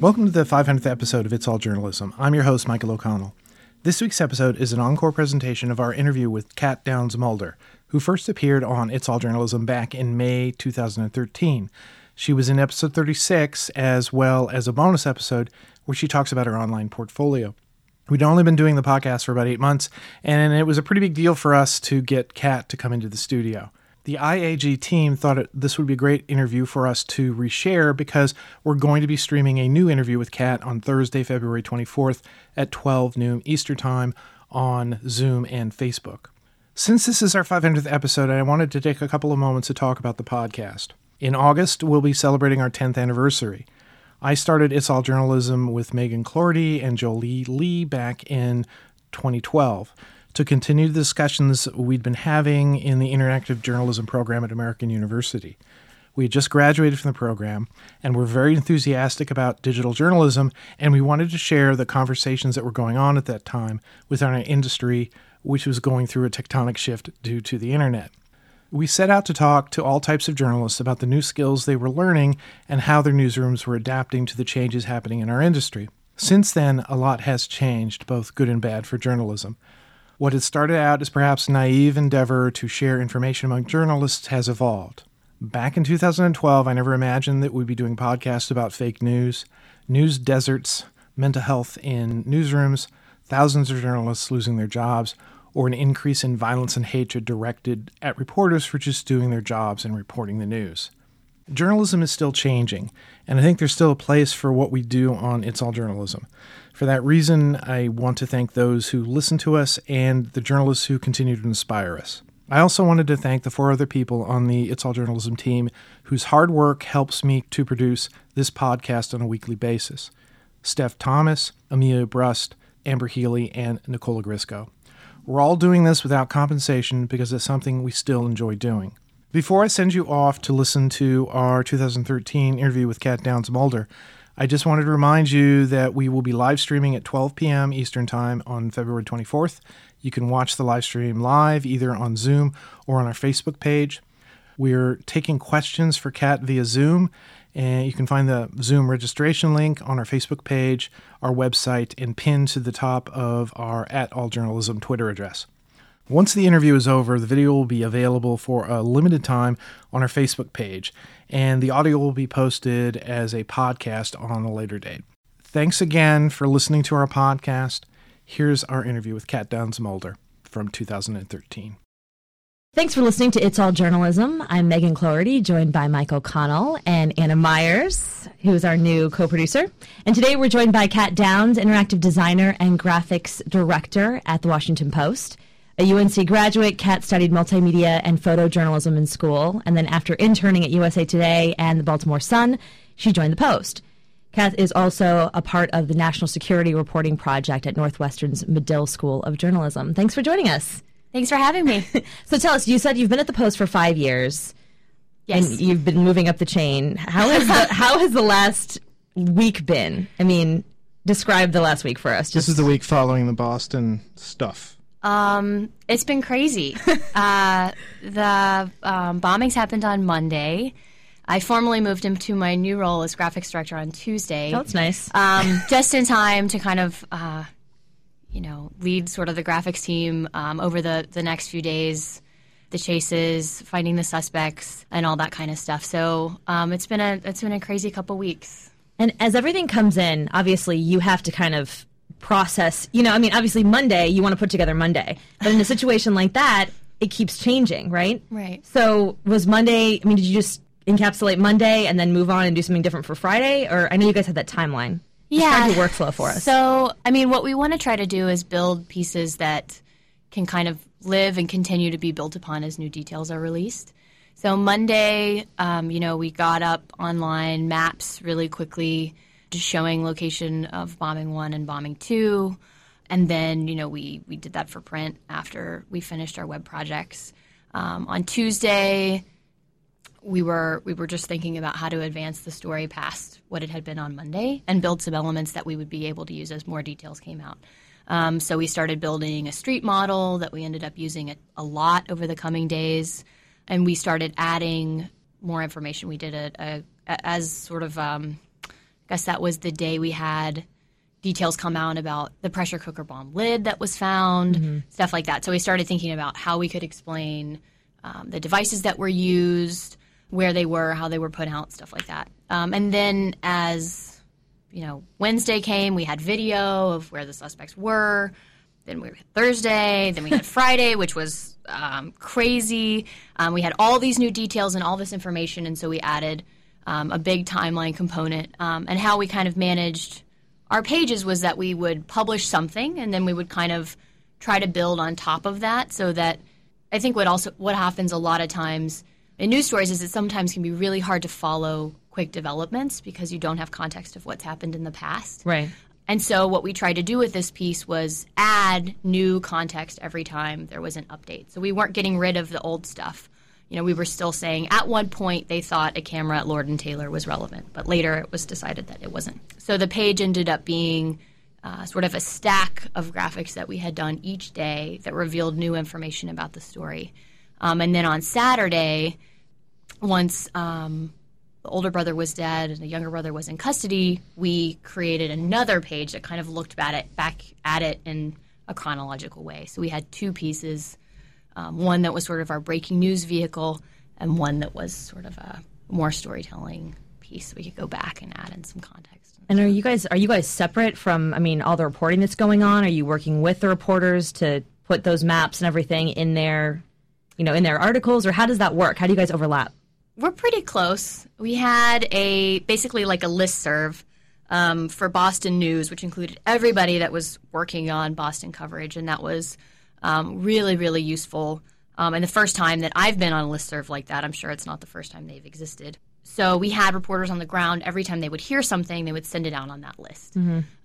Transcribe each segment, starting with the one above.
Welcome to the 500th episode of It's All Journalism. I'm your host, Michael O'Connell. This week's episode is an encore presentation of our interview with Kat Downs Mulder, who first appeared on It's All Journalism back in May 2013. She was in episode 36, as well as a bonus episode where she talks about her online portfolio. We'd only been doing the podcast for about eight months, and it was a pretty big deal for us to get Kat to come into the studio the IAJ team thought it, this would be a great interview for us to reshare because we're going to be streaming a new interview with Kat on Thursday, February 24th at 12 noon Eastern Time on Zoom and Facebook. Since this is our 500th episode, I wanted to take a couple of moments to talk about the podcast. In August, we'll be celebrating our 10th anniversary. I started It's All Journalism with Megan Cloherty and Jolie Lee back in 2012 to continue the discussions we'd been having in the interactive journalism program at American University. We had just graduated from the program and were very enthusiastic about digital journalism, and we wanted to share the conversations that were going on at that time within our industry, which was going through a tectonic shift due to the internet. We set out to talk to all types of journalists about the new skills they were learning and how their newsrooms were adapting to the changes happening in our industry. Since then, a lot has changed, both good and bad, for journalism. What had started out as perhaps a naive endeavor to share information among journalists has evolved. Back in 2012, I never imagined that we'd be doing podcasts about fake news, news deserts, mental health in newsrooms, thousands of journalists losing their jobs, or an increase in violence and hatred directed at reporters for just doing their jobs and reporting the news. Journalism is still changing, and I think there's still a place for what we do on It's All Journalism. For that reason, I want to thank those who listen to us and the journalists who continue to inspire us. I also wanted to thank the four other people on the It's All Journalism team whose hard work helps me to produce this podcast on a weekly basis Steph Thomas, Amelia Brust, Amber Healy, and Nicola Grisco. We're all doing this without compensation because it's something we still enjoy doing. Before I send you off to listen to our 2013 interview with Kat Downs Mulder, I just wanted to remind you that we will be live streaming at 12 p.m. Eastern Time on February 24th. You can watch the live stream live either on Zoom or on our Facebook page. We're taking questions for Kat via Zoom, and you can find the Zoom registration link on our Facebook page, our website, and pinned to the top of our at All Journalism Twitter address. Once the interview is over, the video will be available for a limited time on our Facebook page, and the audio will be posted as a podcast on a later date. Thanks again for listening to our podcast. Here's our interview with Kat Downs Mulder from 2013. Thanks for listening to It's All Journalism. I'm Megan Cloherty, joined by Mike O'Connell and Anna Myers, who is our new co producer. And today we're joined by Kat Downs, interactive designer and graphics director at the Washington Post. A UNC graduate, Kat studied multimedia and photojournalism in school, and then after interning at USA Today and the Baltimore Sun, she joined the Post. Kat is also a part of the National Security Reporting Project at Northwestern's Medill School of Journalism. Thanks for joining us. Thanks for having me. so tell us, you said you've been at the Post for five years. Yes. And you've been moving up the chain. How has the, how has the last week been? I mean, describe the last week for us. Just this is the week following the Boston stuff. Um, it's been crazy. uh, the um, bombings happened on Monday. I formally moved into my new role as graphics director on Tuesday. Oh, that's nice. Um, just in time to kind of, uh, you know, lead sort of the graphics team um, over the, the next few days, the chases, finding the suspects, and all that kind of stuff. So um, it's been a it's been a crazy couple weeks. And as everything comes in, obviously you have to kind of process. You know, I mean, obviously Monday you want to put together Monday, but in a situation like that, it keeps changing, right? Right. So was Monday? I mean, did you just encapsulate Monday and then move on and do something different for Friday? Or I know you guys had that timeline. Yeah. Describe your workflow for us. So, I mean, what we want to try to do is build pieces that can kind of live and continue to be built upon as new details are released. So Monday, um, you know, we got up online maps really quickly just showing location of bombing one and bombing two. And then, you know, we, we did that for print after we finished our web projects. Um, on Tuesday, we were we were just thinking about how to advance the story past what it had been on Monday and build some elements that we would be able to use as more details came out. Um, so we started building a street model that we ended up using a, a lot over the coming days, and we started adding more information. We did a, a, as sort of um, guess that was the day we had details come out about the pressure cooker bomb lid that was found, stuff like that. So we started thinking about how we could explain um, the devices that were used, where they were, how they were put out, stuff like that. Um, and then as you know, Wednesday came, we had video of where the suspects were. Then we had Thursday, then we had Friday, which was um, crazy. Um, we had all these new details and all this information, and so we added um, a big timeline component. Um, and how we kind of managed our pages was that we would publish something, and then we would kind of try to build on top of that, so that I think what also what happens a lot of times in news stories is it sometimes can be really hard to follow quick developments because you don't have context of what's happened in the past. Right. And so what we tried to do with this piece was add new context every time there was an update. So we weren't getting rid of the old stuff. You know, we were still saying at one point they thought a camera at Lord and Taylor was relevant, but later it was decided that it wasn't. So the page ended up being uh, sort of a stack of graphics that we had done each day that revealed new information about the story. Um, and then on Saturday, once um, the older brother was dead and the younger brother was in custody, we created another page that kind of looked at it back at it in a chronological way. So we had two pieces, um, one that was sort of our breaking news vehicle, and one that was sort of a more storytelling piece. So we could go back and add in some context. And are you guys are you guys separate from? I mean, all the reporting that's going on. Are you working with the reporters to put those maps and everything in their, you know, in their articles, or how does that work? How do you guys overlap? We're pretty close. We had a basically like a list serve um, for Boston News, which included everybody that was working on Boston coverage, and that was um, really, really useful. Um, and the first time that I've been on a list serve like that, I'm sure it's not the first time they've existed. So we had reporters on the ground. Every time they would hear something, they would send it out on that list.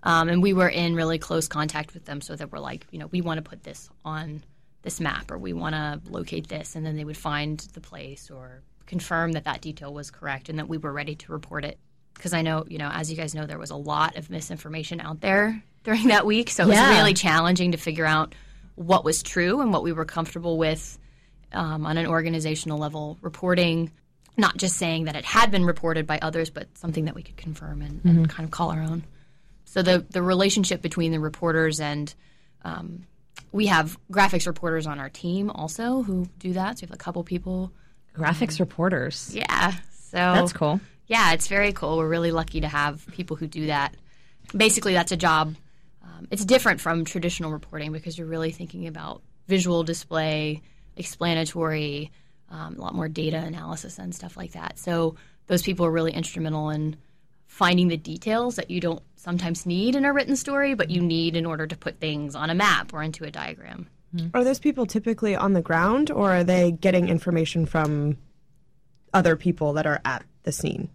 Um, and we were in really close contact with them so that we're like, you know, we want to put this on this map or we want to locate this. And then they would find the place or confirm that that detail was correct and that we were ready to report it. Because I know, you know, as you guys know, there was a lot of misinformation out there during that week. So it was really challenging to figure out what was true and what we were comfortable with um, on an organizational level reporting, not just saying that it had been reported by others, but something that we could confirm and, and kind of call our own. So the the relationship between the reporters and um, we have graphics reporters on our team also who do that. So we have a couple people. Graphics reporters. Yeah, so That's cool. yeah, it's very cool. We're really lucky to have people who do that. Basically, that's a job. Um, it's different from traditional reporting because you're really thinking about visual display, explanatory, um, a lot more data analysis and stuff like that. So those people are really instrumental in finding the details that you don't sometimes need in a written story, but you need in order to put things on a map or into a diagram. Are those people typically on the ground or are they getting information from other people that are at the scene?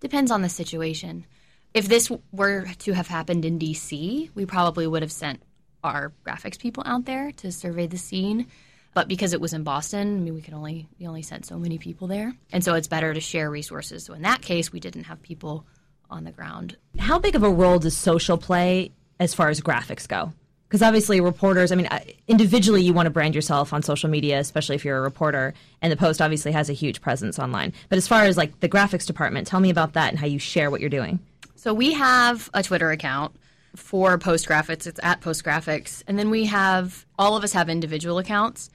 Depends on the situation. If this were to have happened in DC, we probably would have sent our graphics people out there to survey the scene. But because it was in Boston, I mean, we could only we only sent so many people there, and so it's better to share resources. So in that case, we didn't have people on the ground. How big of a role does social play as far as graphics go? Because obviously, reporters, I mean, uh, individually, you want to brand yourself on social media, especially if you're a reporter. And the Post obviously has a huge presence online. But as far as like the graphics department, tell me about that and how you share what you're doing. So we have a Twitter account for Post Graphics. It's at Post Graphics, and then we have all of us have individual accounts,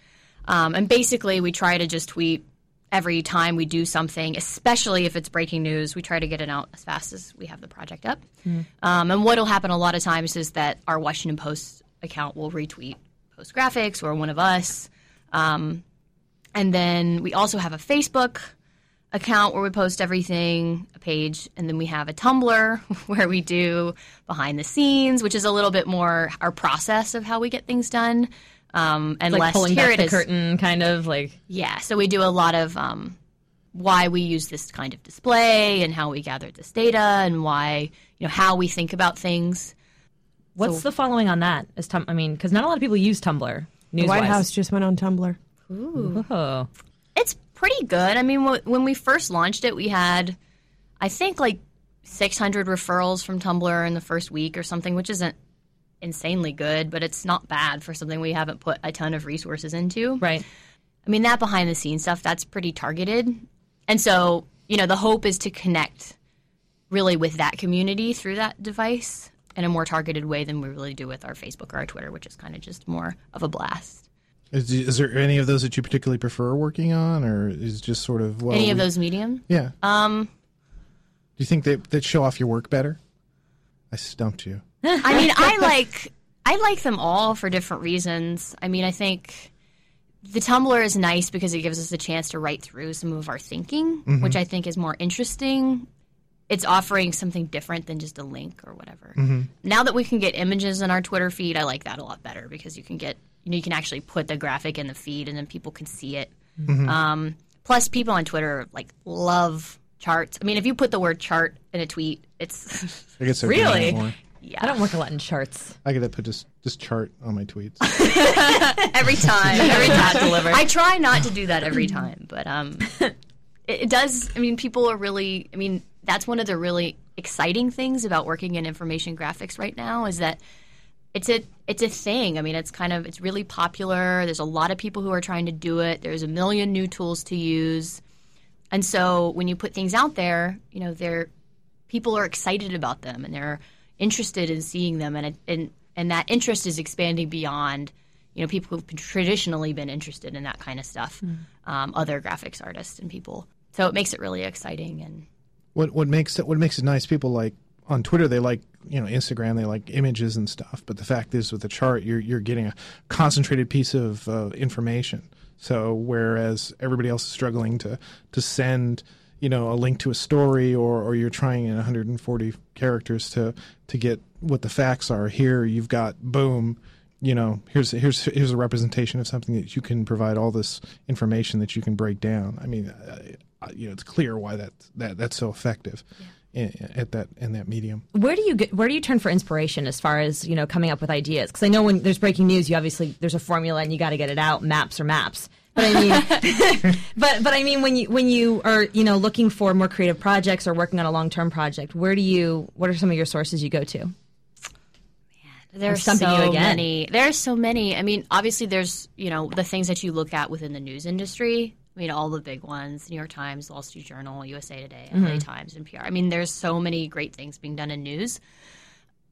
um, and basically we try to just tweet every time we do something, especially if it's breaking news. We try to get it out as fast as we have the project up. Um, and what will happen a lot of times is that our Washington Post account will retweet Post Graphics or one of us. Um, and then we also have a Facebook account where we post everything, a page, and then we have a Tumblr where we do behind the scenes, which is a little bit more our process of how we get things done. Um, and Like less pulling here back it the is. curtain, kind of like. Yeah, so we do a lot of um, why we use this kind of display and how we gather this data and why you know how we think about things. What's the following on that? As tum- I mean, because not a lot of people use Tumblr. The White House just went on Tumblr. Oh. It's pretty good. I mean, wh- when we first launched it, we had, I think, like 600 referrals from Tumblr in the first week or something, which isn't insanely good, but it's not bad for something we haven't put a ton of resources into. Right. I mean, that behind the scenes stuff, that's pretty targeted. and so you know the hope is to connect really with that community through that device in a more targeted way than we really do with our Facebook or our Twitter, which is kind of just more of a blast. Is, is there any of those that you particularly prefer working on, or is just sort of well, Any of we- those medium? Yeah. Um, Do you think they that show off your work better? I stumped you. I mean, I like I like them all for different reasons. I mean, I think the Tumblr is nice because it gives us a chance to write through some of our thinking, which I think is more interesting. It's offering something different than just a link or whatever. Now that we can get images in our Twitter feed, I like that a lot better because you can get you know you can actually put the graphic in the feed and then people can see it. Um, plus, people on Twitter like love charts. I mean, if you put the word chart in a tweet, it's I guess they're doing that Really? yeah. I don't work a lot in charts. I gotta put just this chart on my tweets. every time. Every time. delivered. I try not to do that every time, but um, it, it does. I mean, people are really. I mean, that's one of the really exciting things about working in information graphics right now is that it's a it's a thing. I mean, it's kind of it's really popular. There's a lot of people who are trying to do it. There's a million new tools to use, and so when you put things out there, you know, they're people are excited about them and they're interested in seeing them, and it, and and that interest is expanding beyond you know people who've been traditionally been interested in that kind of stuff, um, other graphics artists and people. So it makes it really exciting and what what makes it what makes it nice? People like on Twitter they like you know Instagram they like images and stuff. But the fact is with the chart you're you're getting a concentrated piece of uh, information. So whereas everybody else is struggling to to send you know a link to a story or or you're trying in 140 characters to to get what the facts are here you've got boom you know here's here's here's a representation of something that you can provide all this information that you can break down i mean uh, uh, you know it's clear why that that that's so effective in, at that in that medium Where do you get, where do you turn for inspiration as far as you know coming up with ideas? Because I know when there's breaking news, you obviously there's a formula and you got to get it out. Maps or maps. But I mean, but but I mean when you when you are you know looking for more creative projects or working on a long term project, where do you what are some of your sources you go to? There's stumping so you again. many. There's so many. I mean, obviously, there's you know the things that you look at within the news industry. I mean, all the big ones: New York Times, Wall Street Journal, USA Today, Mm-hmm. LA Times, NPR. I mean, there's so many great things being done in news,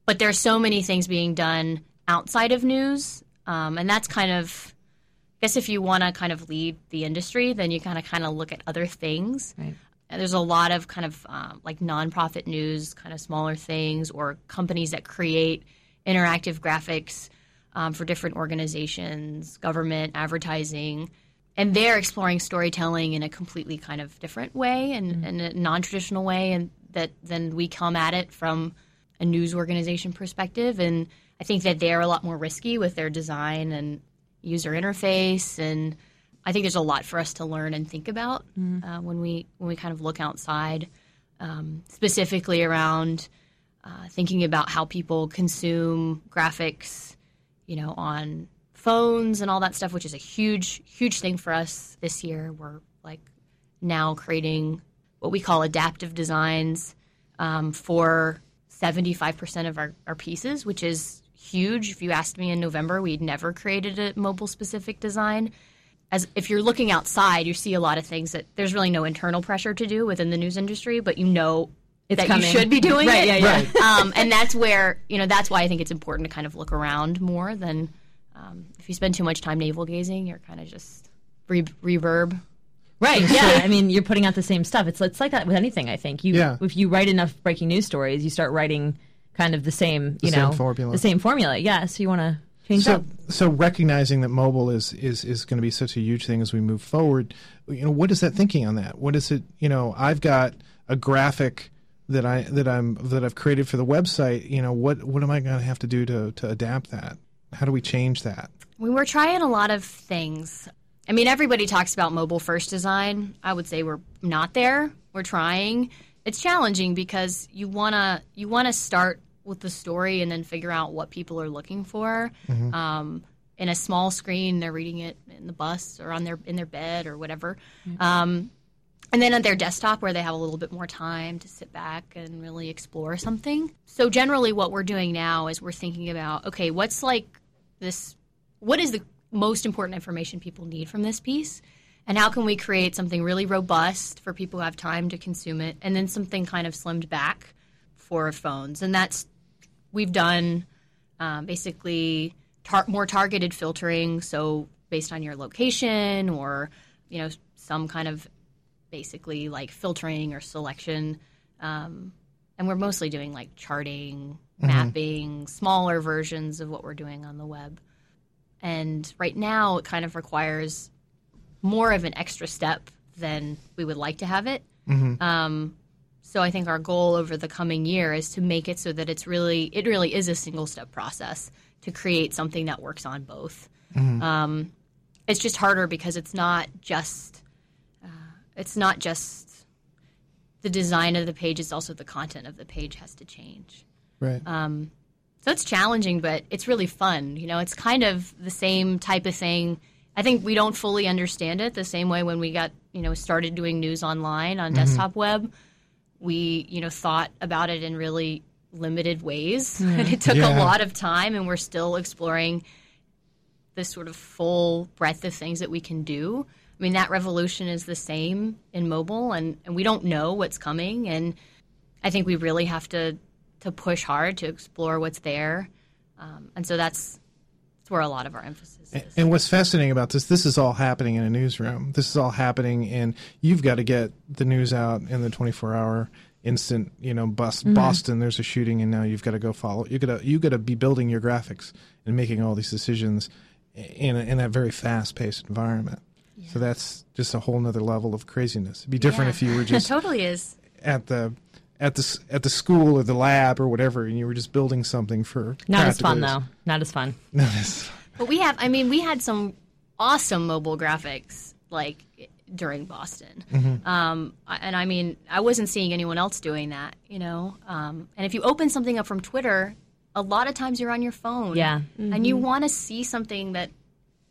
but there's so many things being done outside of news, um, and that's kind of. I guess if you want to kind of lead the industry, then you kind of kind of look at other things. Right. And there's a lot of kind of um, like nonprofit news, kind of smaller things, or companies that create interactive graphics um, for different organizations, government, advertising, and they're exploring storytelling in a completely kind of different way and in a non-traditional way, and that then we come at it from a news organization perspective, and I think that they're a lot more risky with their design and user interface. And I think there's a lot for us to learn and think about uh, when we when we kind of look outside, um, specifically around uh, thinking about how people consume graphics, you know, on phones and all that stuff, which is a huge huge thing for us this year. We're like now creating what we call adaptive designs um, for 75% of our, our pieces, which is huge. If you asked me in November, we'd never created a mobile specific design. As if you're looking outside, you see a lot of things that there's really no internal pressure to do within the news industry, but you know It's that coming. you should be doing Right, it. yeah, yeah. um, and that's where you know that's why I think it's important to kind of look around more than um, if you spend too much time navel gazing, you're kind of just re- reverb. Right. Yeah. I mean, you're putting out the same stuff. It's it's like that with anything. I think you Yeah. if you write enough breaking news stories, you start writing kind of the same. You The same know, formula. The same formula. Yeah. So you want to change so up. so recognizing that mobile is is is going to be such a huge thing as we move forward you know what is that thinking on that what is it you know i've got a graphic that i that i'm that i've created for the website you know what what am i going to have to do to to adapt that how do we change that We were trying a lot of things. I mean, everybody talks about mobile first design. I would say we're not there. We're trying. It's challenging because you wanna you wanna start with the story and then figure out what people are looking for. Um, in a small screen, they're reading it in the bus or on their in their bed or whatever. Um, and then on their desktop where they have a little bit more time to sit back and really explore something. So generally what we're doing now is we're thinking about okay, what's like this what is the most important information people need from this piece and how can we create something really robust for people who have time to consume it, and then something kind of slimmed back for phones. And that's we've done um, basically tar- more targeted filtering, so based on your location or you know some kind of basically like filtering or selection. Um, and we're mostly doing like charting, mapping, smaller versions of what we're doing on the web. And right now, it kind of requires more of an extra step than we would like to have it. Um, so I think our goal over the coming year is to make it so that it's really, it really is a single step process to create something that works on both. Um, it's just harder because it's not just, it's not just the design of the page; it's also the content of the page has to change. Right. Um, so it's challenging, but it's really fun. You know, it's kind of the same type of thing. I think we don't fully understand it the same way when we got, you know, started doing news online on mm-hmm. desktop web. We, you know, thought about it in really limited ways. and it took Yeah. a lot of time and we're still exploring this sort of full breadth of things that we can do. I mean, that revolution is the same in mobile and, and we don't know what's coming and I think we really have to to push hard to explore what's there, um, and so that's that's where a lot of our emphasis is. And what's fascinating about this, this is all happening in a newsroom. This is all happening, and you've got to get the news out in the 24 hour instant. You know, bus, Boston, there's a shooting, and now you've got to go follow. You got to you got to be building your graphics and making all these decisions in a, in that very fast paced environment. So that's just a whole nother level of craziness. It'd be different Yeah. if you were it just totally is. at the at the at the school or the lab or whatever, and you were just building something for Not as fun though. Not as fun. No, that's- But we have, I mean, we had some awesome mobile graphics like during Boston, um, and I mean, I wasn't seeing anyone else doing that, you know. Um, and if you open something up from Twitter, a lot of times you're on your phone, Yeah. and you want to see something that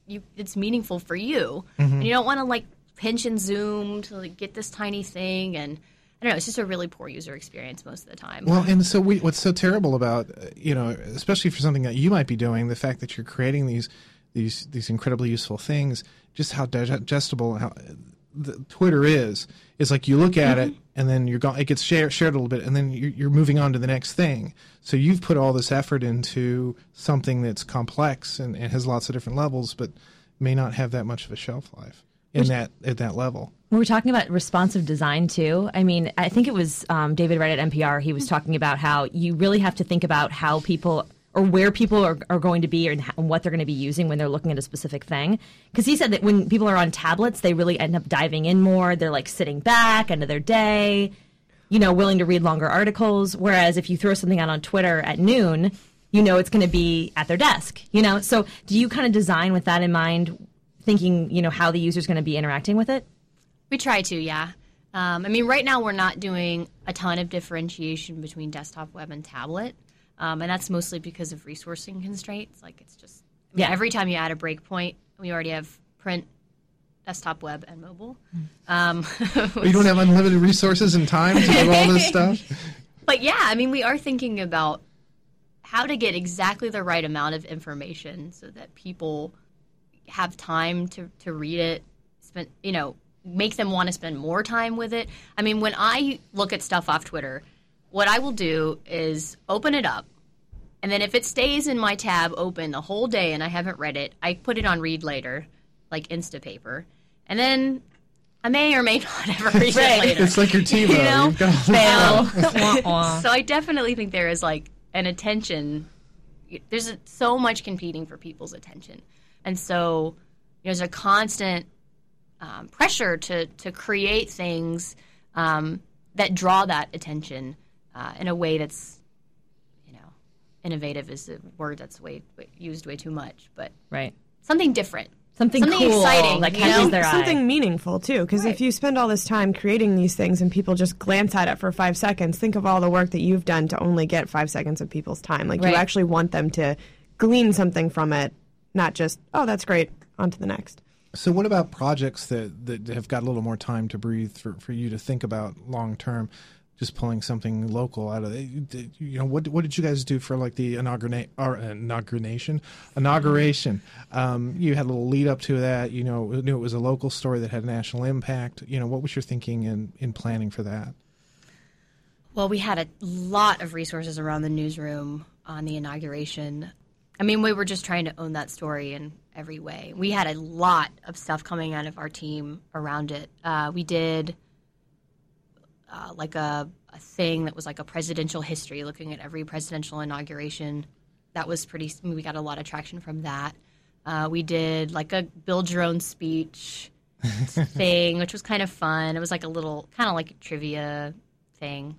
you it's meaningful for you, and you don't want to like pinch and zoom to like get this tiny thing and. I don't know. It's just a really poor user experience most of the time. Well, and so we, what's so terrible about uh, you know, especially for something that you might be doing, the fact that you're creating these these these incredibly useful things, just how digestible how the, Twitter is is like you look at it and then you're going, it gets shared shared a little bit, and then you're, you're moving on to the next thing. So you've put all this effort into something that's complex and, and has lots of different levels, but may not have that much of a shelf life in that at that level. We were talking about responsive design too. I mean, I think it was um, David Wright at NPR. He was talking about how you really have to think about how people or where people are, are going to be and, and what they're going to be using when they're looking at a specific thing. Because he said that when people are on tablets, they really end up diving in more. They're like sitting back, end of their day, you know, willing to read longer articles. Whereas if you throw something out on Twitter at noon, you know it's going to be at their desk. You know, so do you kind of design with that in mind, thinking you know how the user's going to be interacting with it? We try to, yeah. Um, I mean, right now we're not doing a ton of differentiation between desktop, web, and tablet, um, and that's mostly because of resourcing constraints. Like it's just, I mean, Yeah. every time you add a breakpoint, we already have print, desktop, web, and mobile. Um, You don't have unlimited resources and time to do all this stuff. but yeah, I mean, we are thinking about how to get exactly the right amount of information so that people have time to, to read it, spend, you know, make them want to spend more time with it. I mean, when I look at stuff off Twitter, what I will do is open it up. And then if it stays in my tab open the whole day and I haven't read it, I put it on read later, like Instapaper. And then I may or may not ever read Right. it later. It's like your TiVo. You know? You've got Fail. Wah, wah. so I definitely think there is like an attention. There's so much competing for people's attention, and so you know, there's a constant um, pressure to to create things um, that draw that attention uh, in a way that's you know innovative is a word that's way, way used way too much, but Right. something different, Something, Something cool exciting, that you catches know? their something eye. meaningful too because if you spend all this time creating these things and people just glance at it for five seconds think of all the work that you've done to only get five seconds of people's time like Right. you actually want them to glean something from it not just oh that's great on to the next So, what about projects that, that have got a little more time to breathe for, for you to think about long term? Just pulling something local out of it. You know, what what did you guys do for like the uh, inauguration? Inauguration. Um, you had a little lead up to that. You know, knew it was a local story that had a national impact. You know, what was your thinking in in planning for that? Well, we had a lot of resources around the newsroom on the inauguration. I mean, we were just trying to own that story in every way. We had a lot of stuff coming out of our team around it. Uh, we did uh, like a, a thing that was like a presidential history, looking at every presidential inauguration. That was pretty. We got a lot of traction from that. Uh, we did like a build your own speech thing, which was kind of fun. It was like a little kind of like a trivia thing.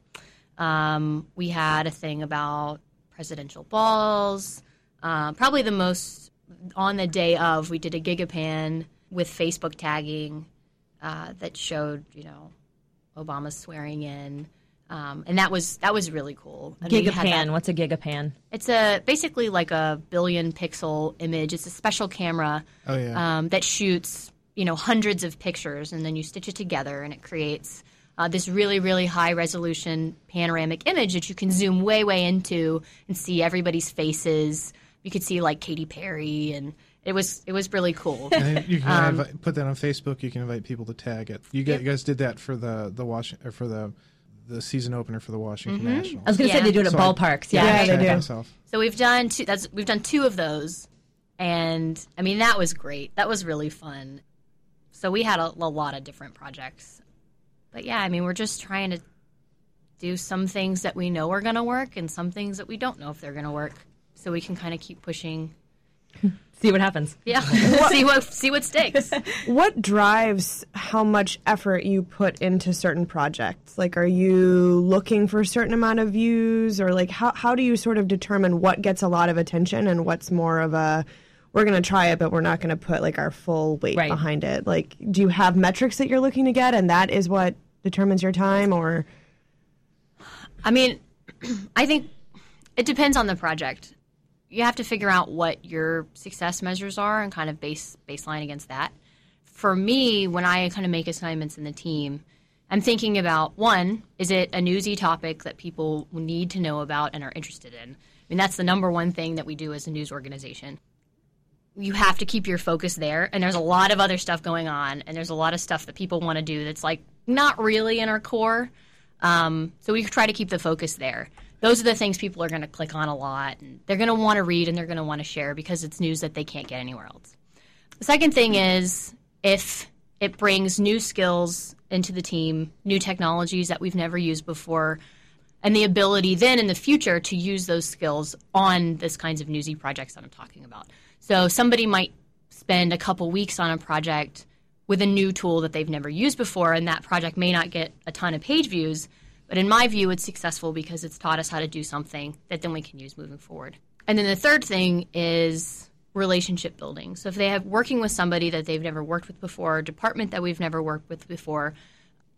Um, we had a thing about presidential balls. Uh, probably the most on the day of, we did a gigapan with Facebook tagging uh, that showed, you know, Obama swearing in. Um, and that was that was really cool. And gigapan. What's a gigapan? It's a basically like a billion pixel image. It's a special camera oh, yeah. um, that shoots you know hundreds of pictures, and then you stitch it together, and it creates uh, this really really high resolution panoramic image that you can zoom way way into and see everybody's faces. You could see like Katy Perry and it was it was really cool. you can um, invite, put that on Facebook. You can invite people to tag it. You, get, you guys did that for the the Washington for the the season opener for the Washington mm-hmm. Nationals. I was going to yeah. say they do it at so ballparks. I, yeah, yeah they do. Myself. So we've done two. That's we've done two of those, and I mean that was great. That was really fun. So we had a, a lot of different projects, but yeah, I mean we're just trying to do some things that we know are going to work and some things that we don't know if they're going to work, so we can kind of keep pushing see what happens. Yeah, see what see what sticks. what drives how much effort you put into certain projects? Like, are you looking for a certain amount of views, or like how how do you sort of determine what gets a lot of attention and what's more of a we're going to try it, but we're not going to put like our full weight right. behind it. Like, do you have metrics that you're looking to get, and that is what determines your time, or? I mean, I think it depends on the project you have to figure out what your success measures are and kind of base baseline against that. For me, when I kind of make assignments in the team, I'm thinking about one, is it a newsy topic that people need to know about and are interested in? I mean, that's the number one thing that we do as a news organization. You have to keep your focus there, and there's a lot of other stuff going on, and there's a lot of stuff that people want to do that's like not really in our core. Um, so we try to keep the focus there those are the things people are going to click on a lot and they're going to want to read and they're going to want to share because it's news that they can't get anywhere else. The second thing is if it brings new skills into the team, new technologies that we've never used before, and the ability then in the future to use those skills on this kinds of newsy projects that I'm talking about. So somebody might spend a couple weeks on a project with a new tool that they've never used before, and that project may not get a ton of page views, but in my view, it's successful because it's taught us how to do something that then we can use moving forward. And then the third thing is relationship building. So if they have working with somebody that they've never worked with before, a department that we've never worked with before,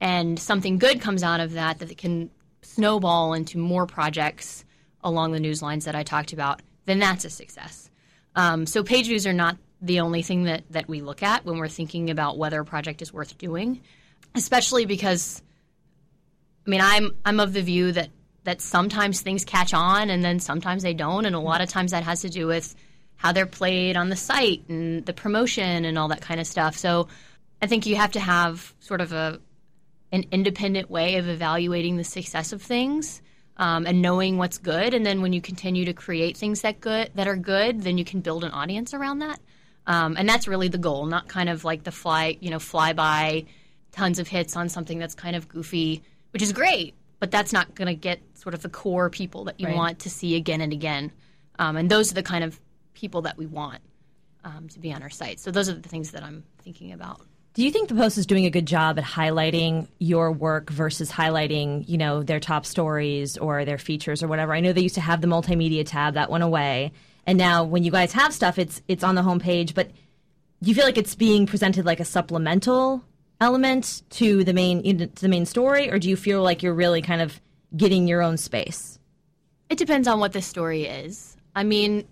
and something good comes out of that that can snowball into more projects along the news lines that I talked about, then that's a success. Um, so page views are not the only thing that, that we look at when we're thinking about whether a project is worth doing, especially because I mean, I'm I'm of the view that that sometimes things catch on and then sometimes they don't, and a lot of times that has to do with how they're played on the site and the promotion and all that kind of stuff. So I think you have to have sort of a an independent way of evaluating the success of things. Um, and knowing what's good, and then when you continue to create things that good that are good, then you can build an audience around that. Um, and that's really the goal, not kind of like the fly, you know, fly by tons of hits on something that's kind of goofy which is great, but that's not going to get sort of the core people that you right. want to see again and again. Um, and those are the kind of people that we want um, to be on our site. So those are the things that I'm thinking about. Do you think the Post is doing a good job at highlighting your work versus highlighting, you know, their top stories or their features or whatever? I know they used to have the multimedia tab that went away, and now when you guys have stuff, it's it's on the homepage. But do you feel like it's being presented like a supplemental element to the main to the main story, or do you feel like you're really kind of getting your own space? It depends on what the story is. I mean,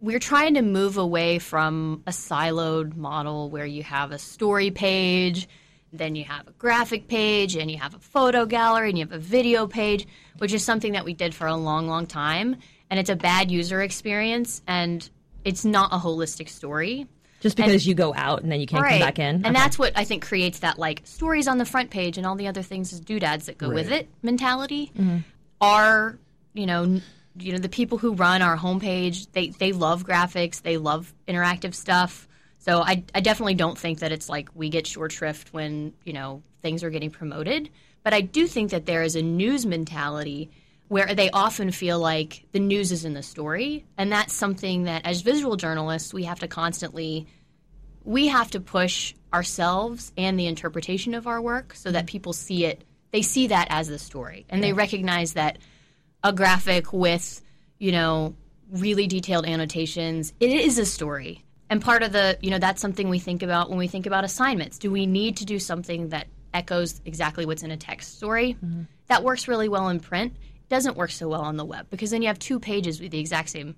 we're trying to move away from a siloed model where you have a story page then you have a graphic page, and you have a photo gallery, and you have a video page, which is something that we did for a long, long time. And it's a bad user experience, and it's not a holistic story. Just because you go out and then you can't come back in. And Okay. that's what I think creates that like stories on the front page and all the other things as doodads that go with it mentality. Mm-hmm. Are you know you know the people who run our homepage they they love graphics they love interactive stuff. So I I definitely don't think that it's like we get short shrift when you know things are getting promoted. But I do think that there is a news mentality where they often feel like the news is in the story, and that's something that as visual journalists we have to constantly we have to push ourselves and the interpretation of our work so that people see it they see that as the story. And they recognize that a graphic with you know really detailed annotations it is a story. And part of the you know that's something we think about when we think about assignments. Do we need to do something that echoes exactly what's in a text story? Mm-hmm. That works really well in print doesn't work so well on the web because then you have two pages with the exact same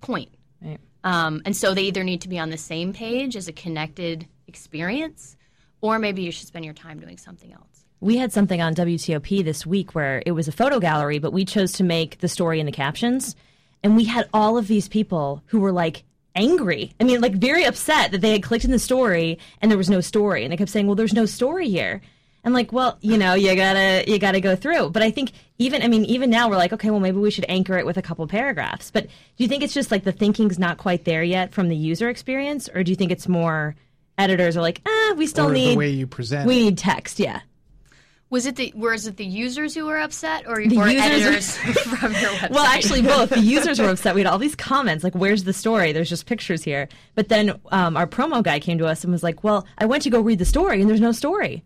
point Right. um, and so they either need to be on the same page as a connected experience, or maybe you should spend your time doing something else. We had something on WTOP this week where it was a photo gallery, but we chose to make the story in the captions. And we had all of these people who were like angry. I mean, like very upset that they had clicked in the story and there was no story. And they kept saying, well, there's no story here. I'm like, well, you know, you gotta you gotta go through. But I think even I mean, even now we're like, okay, well maybe we should anchor it with a couple paragraphs. But do you think it's just like the thinking's not quite there yet from the user experience, or do you think it's more editors are like, ah, we still or need the way you present. we need text, yeah. Was it the was it the users who were upset, or, The or users- editors from your website? Well, actually, both. The users were upset. We had all these comments like, "Where's the story? There's just pictures here." But then um, our promo guy came to us and was like, "Well, I went to go read the story, and there's no story."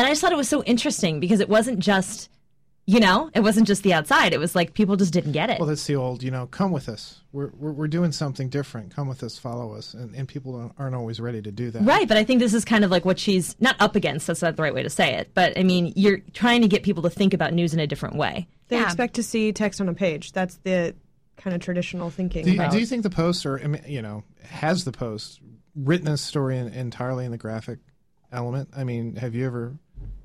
And I just thought it was so interesting because it wasn't just, you know, it wasn't just the outside. It was like people just didn't get it. Well, that's the old, you know, come with us. We're, we're, we're doing something different. Come with us, follow us. And, and people don't, aren't always ready to do that. Right, but I think this is kind of like what she's not up against. That's not the right way to say it. But I mean, you're trying to get people to think about news in a different way. They Yeah. expect to see text on a page. That's the kind of traditional thinking. Do you, about- do you think the post, or you know, has the post written a story in, entirely in the graphic element? I mean, have you ever,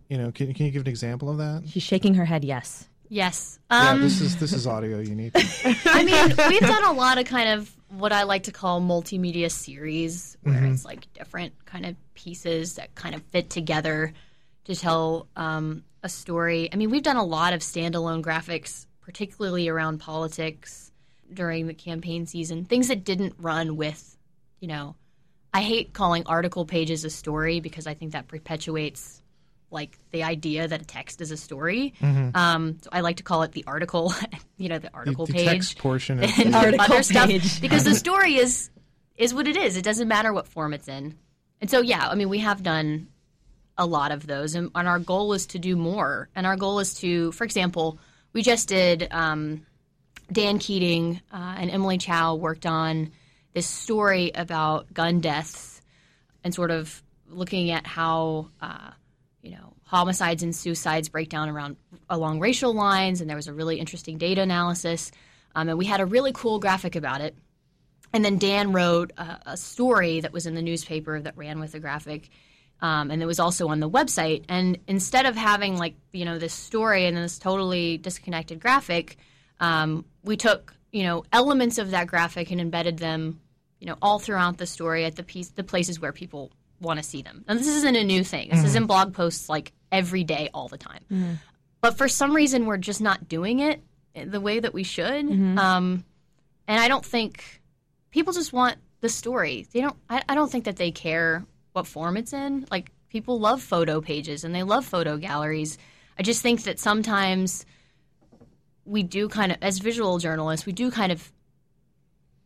you know, can, can you give an example of that? She's shaking her head. Yes. yes. yeah, Um, this is this is audio. You need. I mean, we've done a lot of kind of what I like to call multimedia series, where Mm-hmm. it's like different kind of pieces that kind of fit together to tell um, a story. I mean, we've done a lot of standalone graphics, particularly around politics during the campaign season, things that didn't run with, you know, I hate calling article pages a story because I think that perpetuates like the idea that a text is a story. Um, so I like to call it the article, you know, the The, article the page text portion of and the, Article other stuff page. because the story is is what it is. It doesn't matter what form it's in. And so yeah, I mean we have done a lot of those and, and our goal is to do more. And our goal is to for example, we just did um, Dan Keating uh, and Emily Chow worked on this story about gun deaths and sort of looking at how uh, you know homicides and suicides break down around along racial lines, and there was a really interesting data analysis, um, and we had a really cool graphic about it. And then Dan wrote a, a story that was in the newspaper that ran with the graphic, um, and it was also on the website. And instead of having like you know this story and this totally disconnected graphic, um, we took you know elements of that graphic and embedded them you know all throughout the story at the piece the places where people want to see them. And this isn't a new thing. This is in blog posts like every day, all the time. But for some reason, we're just not doing it the way that we should. Um, and I don't think people just want the story. They don't. I, I don't think that they care what form it's in. Like people love photo pages and they love photo galleries. I just think that sometimes we do kind of, as visual journalists, we do kind of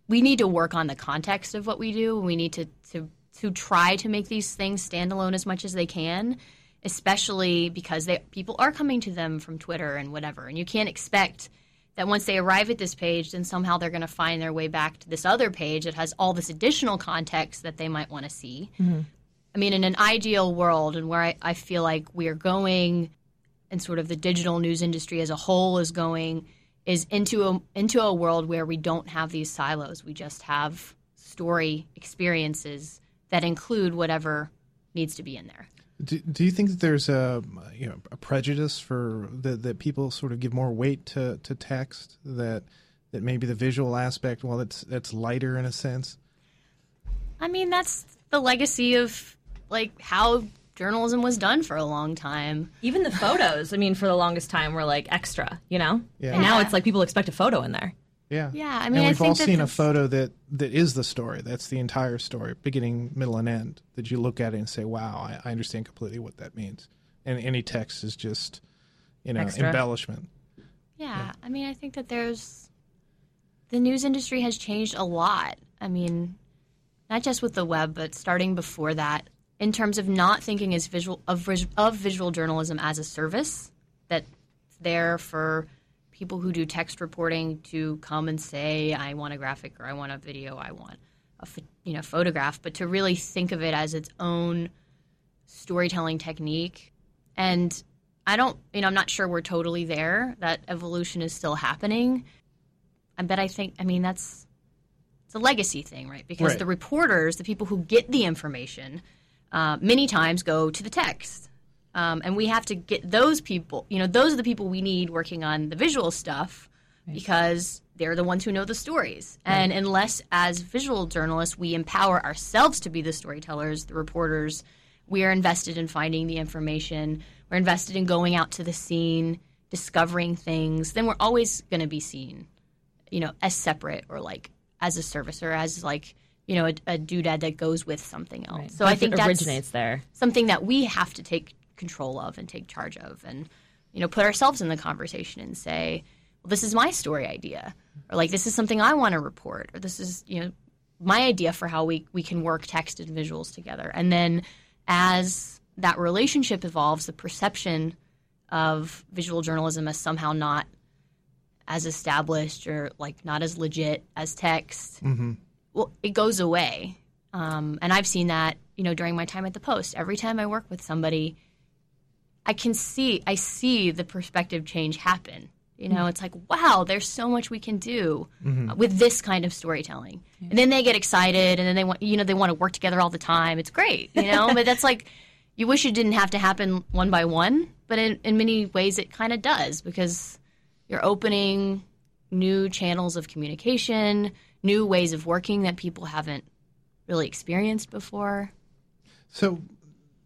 we need to work on the context of what we do. We need to to to try to make these things standalone as much as they can, especially because they people are coming to them from Twitter and whatever, and you can't expect that once they arrive at this page, then somehow they're going to find their way back to this other page that has all this additional context that they might want to see. Mm-hmm. I mean, in an ideal world, and where I, I feel like we are going, and sort of the digital news industry as a whole is going, is into a into a world where we don't have these silos. We just have story experiences that include whatever needs to be in there. Do, do you think that there's a you know a prejudice for that that people sort of give more weight to, to text that that maybe the visual aspect, well, it's that's lighter in a sense. I mean, that's the legacy of like how journalism was done for a long time. Even the photos, I mean, for the longest time were like extra, you know? Yeah. And now it's like people expect a photo in there. Yeah, Yeah, I mean, and we've all seen a photo that that is the story. That's the entire story, beginning, middle, and end. That you look at it and say, "Wow, I, I understand completely what that means." And any text is just, you know, Extra. embellishment. Yeah, I mean, I think that there's the news industry has changed a lot. I mean, not just with the web, but starting before that, in terms of not thinking as visual of, of visual journalism as a service that's there for people who do text reporting to come and say, "I want a graphic" or "I want a video," "I want a you know photograph," but to really think of it as its own storytelling technique. And I don't, you know, I'm not sure we're totally there. That evolution is still happening. I bet I think, I mean, that's it's a legacy thing, right? Because Right. the reporters, the people who get the information, uh, many times go to the text. Um, and we have to get those people, you know, those are the people we need working on the visual stuff because they're the ones who know the stories. And unless, as visual journalists, we empower ourselves to be the storytellers, the reporters, we are invested in finding the information, we're invested in going out to the scene, discovering things, then we're always going to be seen, you know, as separate or like as a service or as like, you know, a, a doodad that goes with something else. So I think it that's originates there. something that we have to take control of and take charge of and you know put ourselves in the conversation and say well this is my story idea or like this is something i want to report or this is you know my idea for how we, we can work text and visuals together. And then as that relationship evolves the perception of visual journalism as somehow not as established or like not as legit as text well it goes away. Um, and i've seen that you know during my time at the post. Every time i work with somebody i can see i see the perspective change happen. You know it's like wow there's so much we can do uh, with this kind of storytelling. And then they get excited and then they want you know they want to work together all the time. It's great you know? But that's like you wish it didn't have to happen one by one but in, in many ways it kind of does because you're opening new channels of communication, new ways of working that people haven't really experienced before. So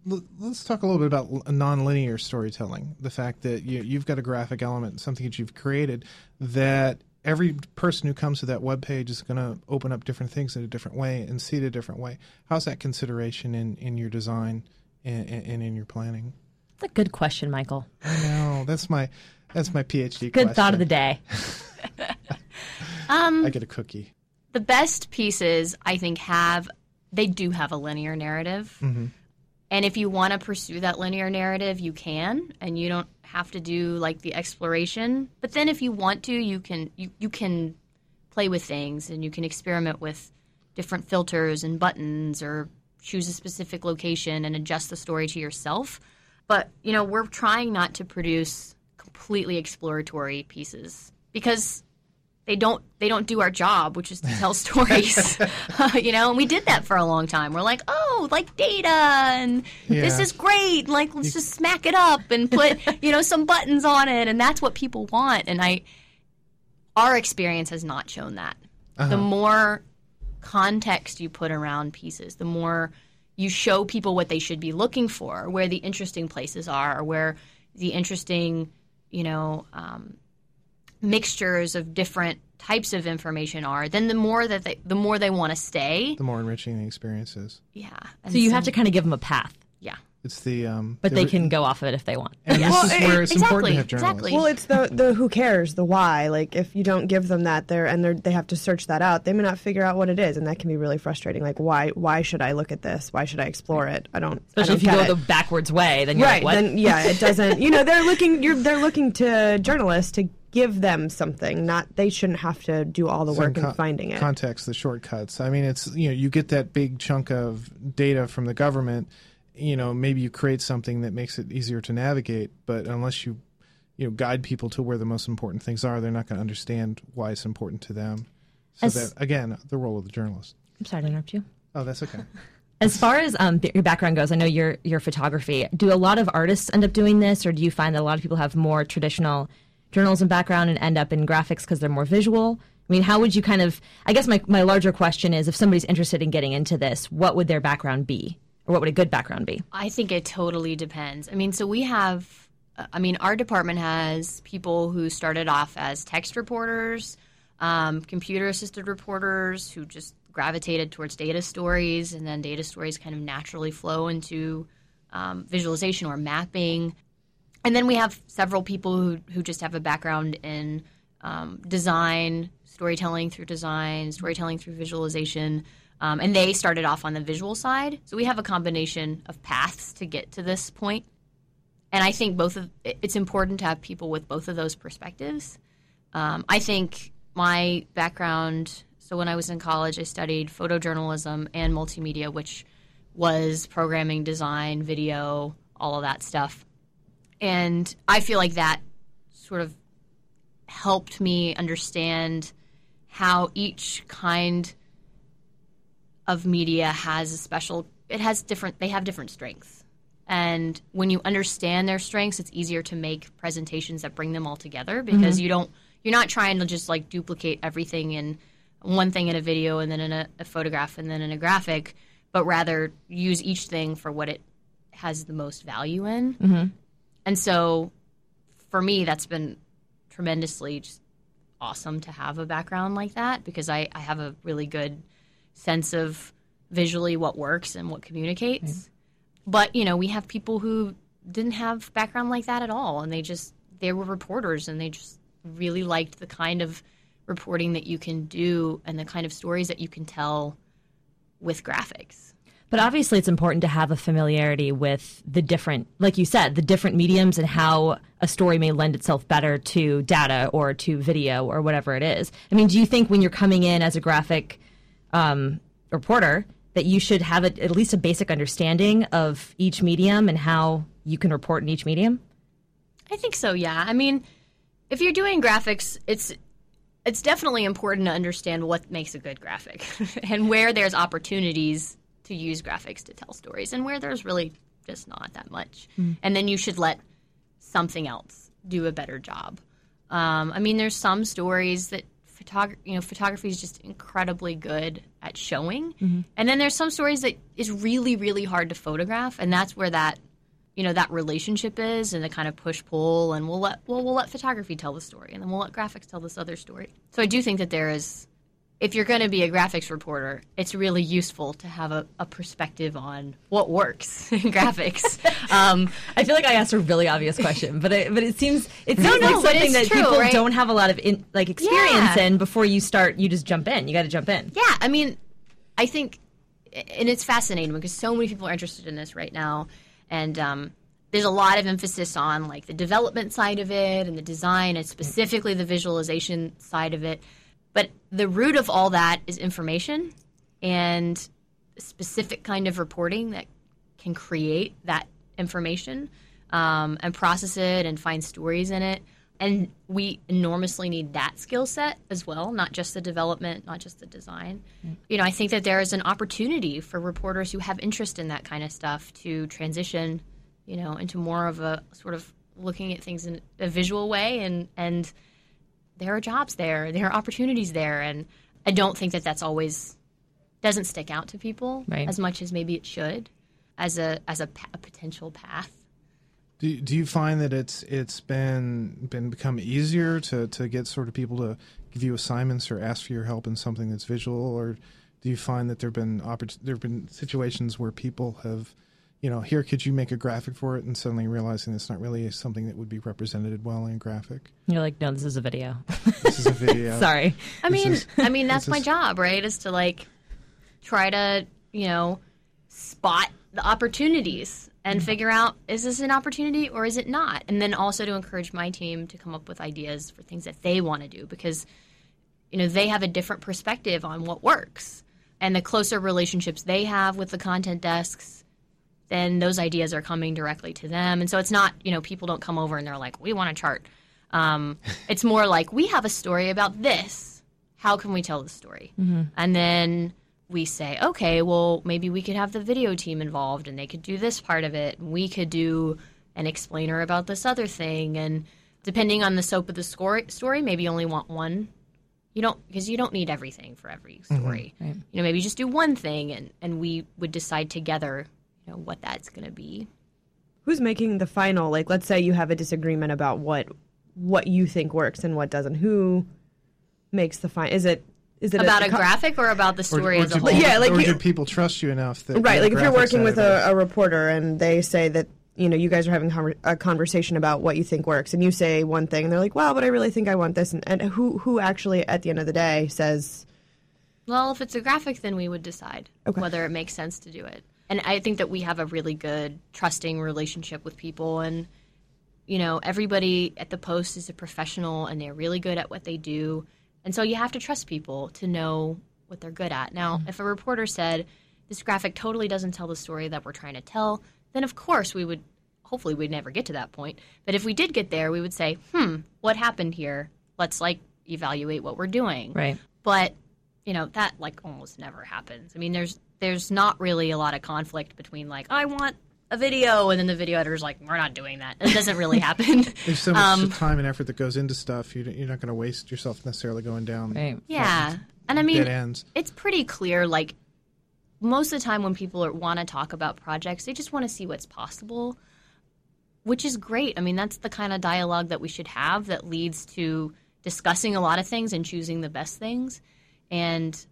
let's talk a little bit about nonlinear storytelling. The fact that you, you've got a graphic element, something that you've created, that every person who comes to that web page is going to open up different things in a different way and see it a different way. How's that consideration in, in your design and, and, in your planning? It's a good question, Michael. I know that's my that's my PhD. Good thought of the question. day. Um, I get a cookie. The best pieces, I think, have they do have a linear narrative. Mm-hmm. And if you want to pursue that linear narrative, you can, and you don't have to do like the exploration. But then, if you want to, you can you, you can play with things and you can experiment with different filters and buttons or choose a specific location and adjust the story to yourself. But, you know, we're trying not to produce completely exploratory pieces because they don't they don't do our job, which is to tell stories. you know, and we did that for a long time. We're like, oh, like data and this is great. Like let's just smack it up and put, you know, some buttons on it and that's what people want. And I our experience has not shown that. The more context you put around pieces, the more you show people what they should be looking for, where the interesting places are, or where the interesting, you know, um, mixtures of different types of information are, then the more that they, the more they want to stay. The more enriching the experience is. Yeah. And So you have to kind of give them a path, yeah. It's the um. but the they can go off of it if they want. And this Well, is where it's important to exactly, have journalists. exactly. Well, it's the the who cares, the why. Like if you don't give them that there and they're, they have to search that out, they may not figure out what it is, and that can be really frustrating. Like why why should I look at this? Why should I explore it? I don't. I Especially don't if you get go it. the backwards way, then you're right. like, what? Then yeah, it doesn't. You know, they're looking. You're they're looking to journalists to give them something. Not they shouldn't have to do all the work Some in finding it. Context, the shortcuts. I mean, it's you know you get that big chunk of data from the government. You know, maybe you create something that makes it easier to navigate, but unless you you know guide people to where the most important things are, they're not going to understand why it's important to them. So As- that again, the role of the journalist. I'm sorry to interrupt you. Oh, that's okay. As far as um, th- your background goes, I know your your photography. Do a lot of artists end up doing this, or do you find that a lot of people have more traditional journalism background and end up in graphics because they're more visual? I mean, how would you kind of? I guess my my larger question is, if somebody's interested in getting into this, what would their background be, or what would a good background be? I think it totally depends. I mean, so we have, uh, I mean, our department has people who started off as text reporters, um, computer assisted reporters who just gravitated towards data stories, and then data stories kind of naturally flow into um, visualization or mapping. And then we have several people who, who just have a background in um, design, storytelling through design, storytelling through visualization. Um, and they started off on the visual side. So we have a combination of paths to get to this point. And I think both of it's important to have people with both of those perspectives. Um, I think my background. So when I was in college, I studied photojournalism and multimedia, which was programming, design, video, all of that stuff. And I feel like that sort of helped me understand how each kind of media has a special it has different they have different strengths. And when you understand their strengths it's easier to make presentations that bring them all together because mm-hmm. you don't you're not trying to just like duplicate everything in one thing in a video and then in a, a photograph and then in a graphic but rather use each thing for what it has the most value in mm-hmm. And so for me that's been tremendously just awesome to have a background like that because I, I have a really good sense of visually what works and what communicates. But, you know, we have people who didn't have background like that at all and they just they were reporters and they just really liked the kind of reporting that you can do and the kind of stories that you can tell with graphics. But obviously, it's important to have a familiarity with the different, like you said, the different mediums and how a story may lend itself better to data or to video or whatever it is. I mean, do you think when you're coming in as a graphic um, reporter that you should have a, at least a basic understanding of each medium and how you can report in each medium? I think so, yeah. I mean, if you're doing graphics, it's it's definitely important to understand what makes a good graphic and where there's opportunities to use graphics to tell stories and where there's really just not that much. And then you should let something else do a better job. Um, I mean, there's some stories that photog- you know, photography is just incredibly good at showing, and then there's some stories that is really, really hard to photograph, and that's where that you know that relationship is and the kind of push pull and we'll let well we'll let photography tell the story and then we'll let graphics tell this other story so i do think that there is if you're going to be a graphics reporter it's really useful to have a, a perspective on what works in graphics um, I feel like I asked a really obvious question, but it, but it seems it seems no, like something it's that true, people right? don't have a lot of in, like experience Yeah. in before you start. You just jump in. You got to jump in. yeah i mean i think and it's fascinating because so many people are interested in this right now and um, there's a lot of emphasis on like the development side of it and the design and specifically the visualization side of it but the root of all that is information and specific kind of reporting that can create that information um, and process it and find stories in it. And we enormously need that skill set as well not just the development not just the design. You know i think that there is an opportunity for reporters who have interest in that kind of stuff to transition you know into more of a sort of looking at things in a visual way and and there are jobs there there are opportunities there and i don't think that that's always doesn't stick out to people Right. as much as maybe it should as a as a, a potential path Do, do you find that it's it's been been become easier to, to get sort of people to give you assignments or ask for your help in something that's visual, or do you find that there've been oppor- there've been situations where people have, you know, here could you make a graphic for it, and suddenly realizing it's not really something that would be represented well in a graphic. You're like, no, this is a video. This is a video. Sorry. I mean, is- I mean that's this my is- job, right? Is to like try to you know spot the opportunities and mm-hmm. figure out is this an opportunity or is it not, and then also to encourage my team to come up with ideas for things that they want to do because you know they have a different perspective on what works, and the closer relationships they have with the content desks. Then those ideas are coming directly to them, and so it's not you know people don't come over and they're like, "We want a chart." Um, it's more like we have a story about this. How can we tell the story? And then we say, okay, well, maybe we could have the video team involved and they could do this part of it. And we could do an explainer about this other thing. And depending on the scope of the story, story maybe you only want one. You don't, because you don't need everything for every story. Right. You know, maybe just do one thing and, and we would decide together, you know, what that's going to be. Who's making the final? Like, let's say you have a disagreement about what what you think works and what doesn't. Who makes the final? Is it is it About a co- graphic or about the story or as a whole? people- Yeah, like or do people trust you enough that right? Like if you're working with a, a reporter and they say that you know you guys are having conver- a conversation about what you think works, and you say one thing, and they're like, "Well, but I really think I want this," and, and who who actually at the end of the day says, Well, if it's a graphic, then we would decide Okay. whether it makes sense to do it. And I think that we have a really good, trusting relationship with people. And, you know, everybody at the Post is a professional and they're really good at what they do. And so you have to trust people to know what they're good at. Now, if a reporter said, this graphic totally doesn't tell the story that we're trying to tell, then of course we would, hopefully we'd never get to that point. But if we did get there, we would say, hmm, what happened here? Let's like evaluate what we're doing Right. but you know that like almost never happens i mean there's there's not really a lot of conflict between like i want a video and then the video editor's like we're not doing that it doesn't really happen There's so much Um, time and effort that goes into stuff. You you're not going to waste yourself necessarily going down Right. yeah and i mean dead ends. it's pretty clear like most of the time when people want to talk about projects they just want to see what's possible which is great i mean that's the kind of dialogue that we should have that leads to discussing a lot of things and choosing the best things and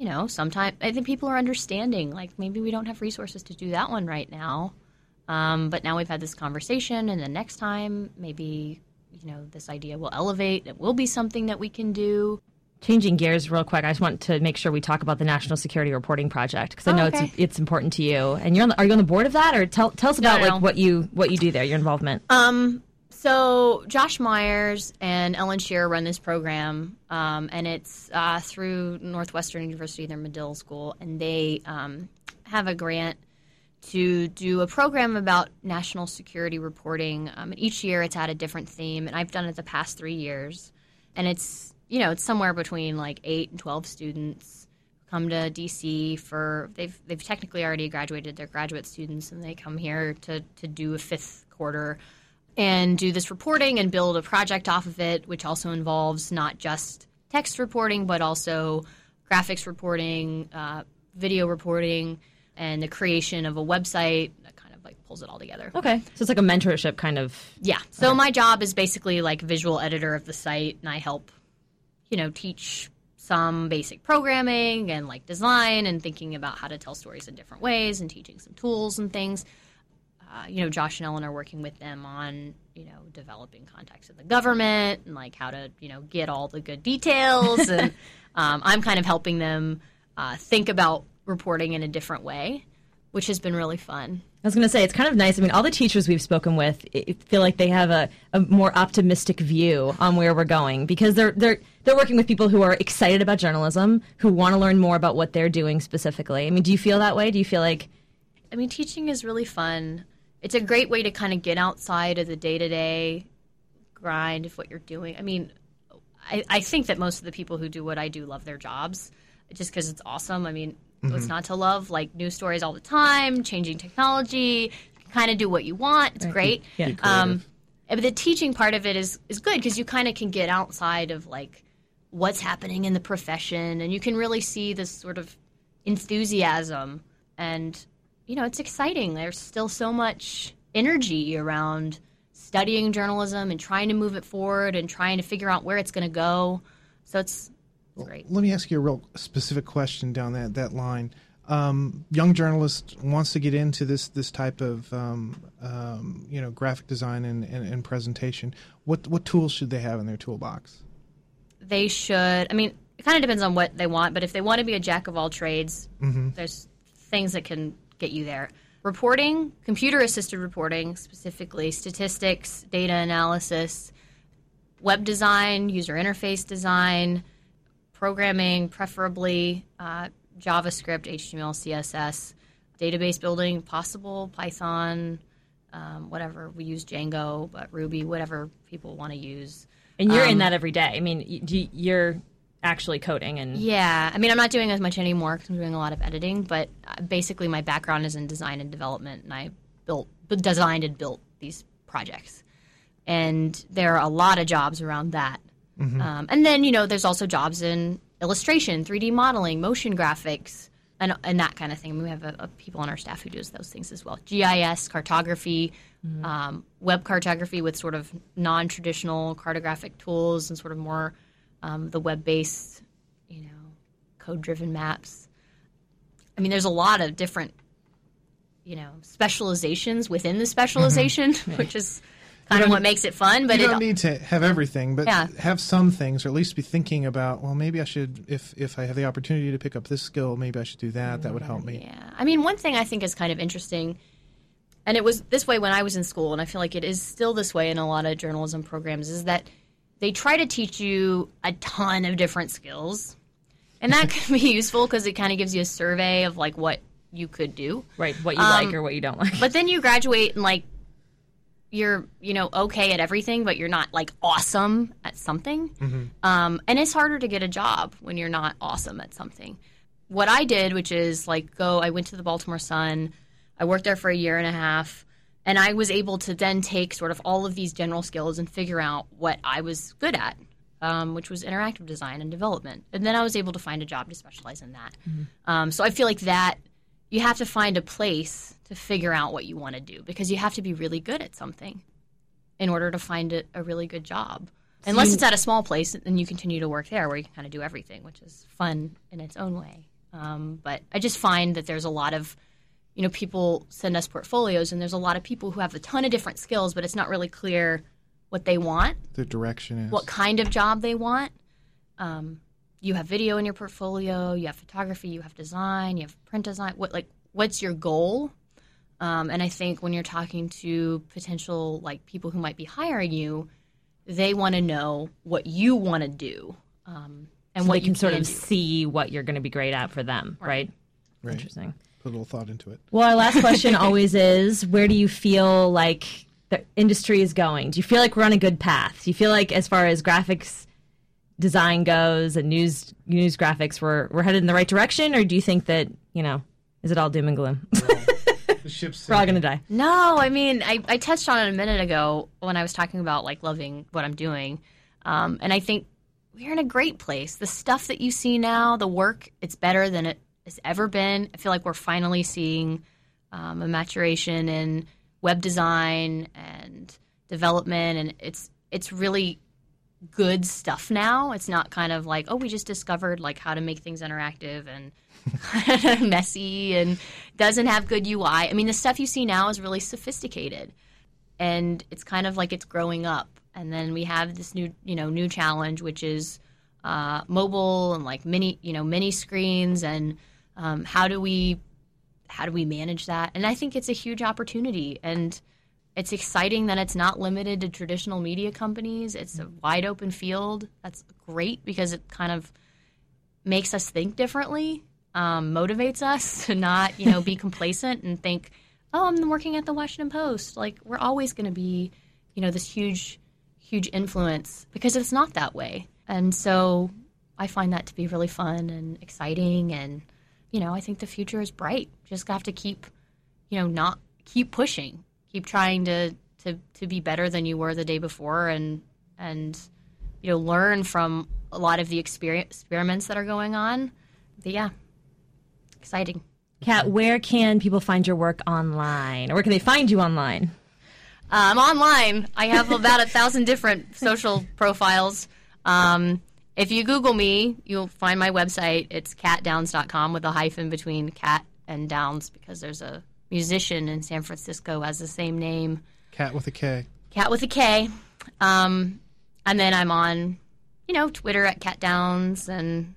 you know sometimes i think people are understanding like maybe we don't have resources to do that one right now um, but now we've had this conversation and then next time maybe you know this idea will elevate it will be something that we can do Changing gears real quick, I just want to make sure we talk about the National Security Reporting Project because I Oh, know okay. it's it's important to you. And you're on the, are you on the board of that, or tell tell us about no, like no. what you what you do there, your involvement. Um, so Josh Myers and Ellen Shearer run this program, um, and it's uh, through Northwestern University, their Medill School, and they um, have a grant to do a program about national security reporting. Um, and each year, it's at a different theme, and I've done it the past three years, and it's you know it's somewhere between like eight and twelve students who come to DC for they've they've technically already graduated. They're graduate students, and they come here to to do a fifth quarter and do this reporting and build a project off of it, which also involves not just text reporting but also graphics reporting, uh, video reporting, and the creation of a website that kind of like pulls it all together. Okay, so it's like a mentorship kind of. Yeah. So my job is basically like visual editor of the site, and I help, you know, teach some basic programming and like design and thinking about how to tell stories in different ways and teaching some tools and things. Uh, you know, Josh and Ellen are working with them on, you know, developing contacts with the government and like how to, you know, get all the good details. and um, I'm kind of helping them uh, think about reporting in a different way, which has been really fun. I was going to say it's kind of nice. I mean, all the teachers we've spoken with feel like they have a, a more optimistic view on where we're going because they're they're they're working with people who are excited about journalism, who want to learn more about what they're doing specifically. I mean, do you feel that way? Do you feel like I mean, teaching is really fun. It's a great way to kind of get outside of the day to day grind of what you're doing. I mean, I, I think that most of the people who do what I do love their jobs just because it's awesome. I mean, what's not to love? Like news stories all the time, changing technology. You can kind of do what you want. It's great. Yeah. Um, but the teaching part of it is is good because you kind of can get outside of like what's happening in the profession, and you can really see this sort of enthusiasm, and you know it's exciting. There's still so much energy around studying journalism and trying to move it forward and trying to figure out where it's going to go. So it's great. Let me ask you a real specific question down that that line. Um, young journalist wants to get into this this type of um, um, you know graphic design and, and, and presentation. What what tools should they have in their toolbox? they should. I mean, it kind of depends on what they want, but if they want to be a jack of all trades, there's things that can get you there. Reporting, computer assisted reporting, specifically statistics, data analysis, web design, user interface design, programming, preferably uh, JavaScript, HTML, CSS, database building, possible Python, um, whatever. We use Django, but Ruby, whatever people want to use. and you're in Um, that every day. I mean, you, you're actually coding and Yeah, I mean, I'm not doing as much anymore because I'm doing a lot of editing. But uh, basically, my background is in design and development, and I built, designed and built these projects. And there are a lot of jobs around that. Um, and then you know, there's also jobs in illustration, 3D modeling, motion graphics, and and that kind of thing. I mean, we have a, a people on our staff who does those things as well. GIS, cartography, um, web cartography with sort of non-traditional cartographic tools and sort of more um, the web-based, you know, code-driven maps. I mean, there's a lot of different, you know, specializations within the specialization, which is kind of what makes it fun. But you don't need to have everything, but Yeah. have some things, or at least be thinking about. Well, maybe I should, if if I have the opportunity to pick up this skill, maybe I should do that. That would help me. Yeah. I mean, one thing I think is kind of interesting, and it was this way when I was in school, and I feel like it is still this way in a lot of journalism programs, is that they try to teach you a ton of different skills. And that can be useful because it kind of gives you a survey of like what you could do. right what you like or what you don't like. But then you graduate and like you're, you know, okay at everything, but you're not like awesome at something. Um, and it's harder to get a job when you're not awesome at something. What I did, which is like go, I went to the Baltimore Sun. I worked there for a year and a half, and I was able to then take sort of all of these general skills and figure out what I was good at, um, which was interactive design and development. And then I was able to find a job to specialize in that. Um, so I feel like that you have to find a place to figure out what you want to do because you have to be really good at something in order to find a, a really good job. Unless it's at a small place, then you continue to work there where you can kind of do everything, which is fun in its own way. Um, but I just find that there's a lot of, you know, people send us portfolios, and there's a lot of people who have a ton of different skills, but it's not really clear what they want The direction is. what kind of job they want. Um, you have video in your portfolio, you have photography, you have design, you have print design. What like what's your goal? Um, and I think when you're talking to potential like people who might be hiring you, they want to know what you want to do um, and So what they you can sort of do. see what you're going to be great at for them, right? Right. Interesting. Put a little thought into it. Well, our last question always is where do you feel like the industry is going? Do you feel like we're on a good path? Do you feel like as far as graphics design goes and news news graphics we're we're headed in the right direction or do you think that, you know, is it all doom and gloom? The ship's we're all going to die. No, I mean, I, I touched on it a minute ago when I was talking about like loving what I'm doing. Um, and I think we're in a great place. The stuff that you see now, the work, it's better than it has ever been. I feel like we're finally seeing um, a maturation in web design and development, and it's it's really good stuff now. It's not kind of like, oh, we just discovered like how to make things interactive and messy and doesn't have good UI. I mean, the stuff you see now is really sophisticated, and it's kind of like it's growing up. And then we have this new, you know, new challenge, which is uh, mobile and like mini, you know, mini screens, and um, how do we how do we manage that? And I think it's a huge opportunity and it's exciting that it's not limited to traditional media companies. It's a wide open field. That's great because it kind of makes us think differently, um, motivates us to not, you know, be complacent and think, oh, I'm working at the Washington Post. Like we're always going to be, you know, this huge, huge influence because it's not that way. And so I find that to be really fun and exciting. And, you know, I think the future is bright. Just have to keep, you know, not keep pushing, keep trying to, to, to be better than you were the day before and, and, you know, learn from a lot of the experience, experiments that are going on. But yeah, exciting. Kat, where can people find your work online? Or where can they find you online? I'm online. I have about a thousand different social profiles. Um, if you Google me, you'll find my website. It's catdowns.com with a hyphen between cat and downs because there's a musician in San Francisco has the same name, Cat with a K. cat with a K. Um, and then I'm on, you know, Twitter at cat downs and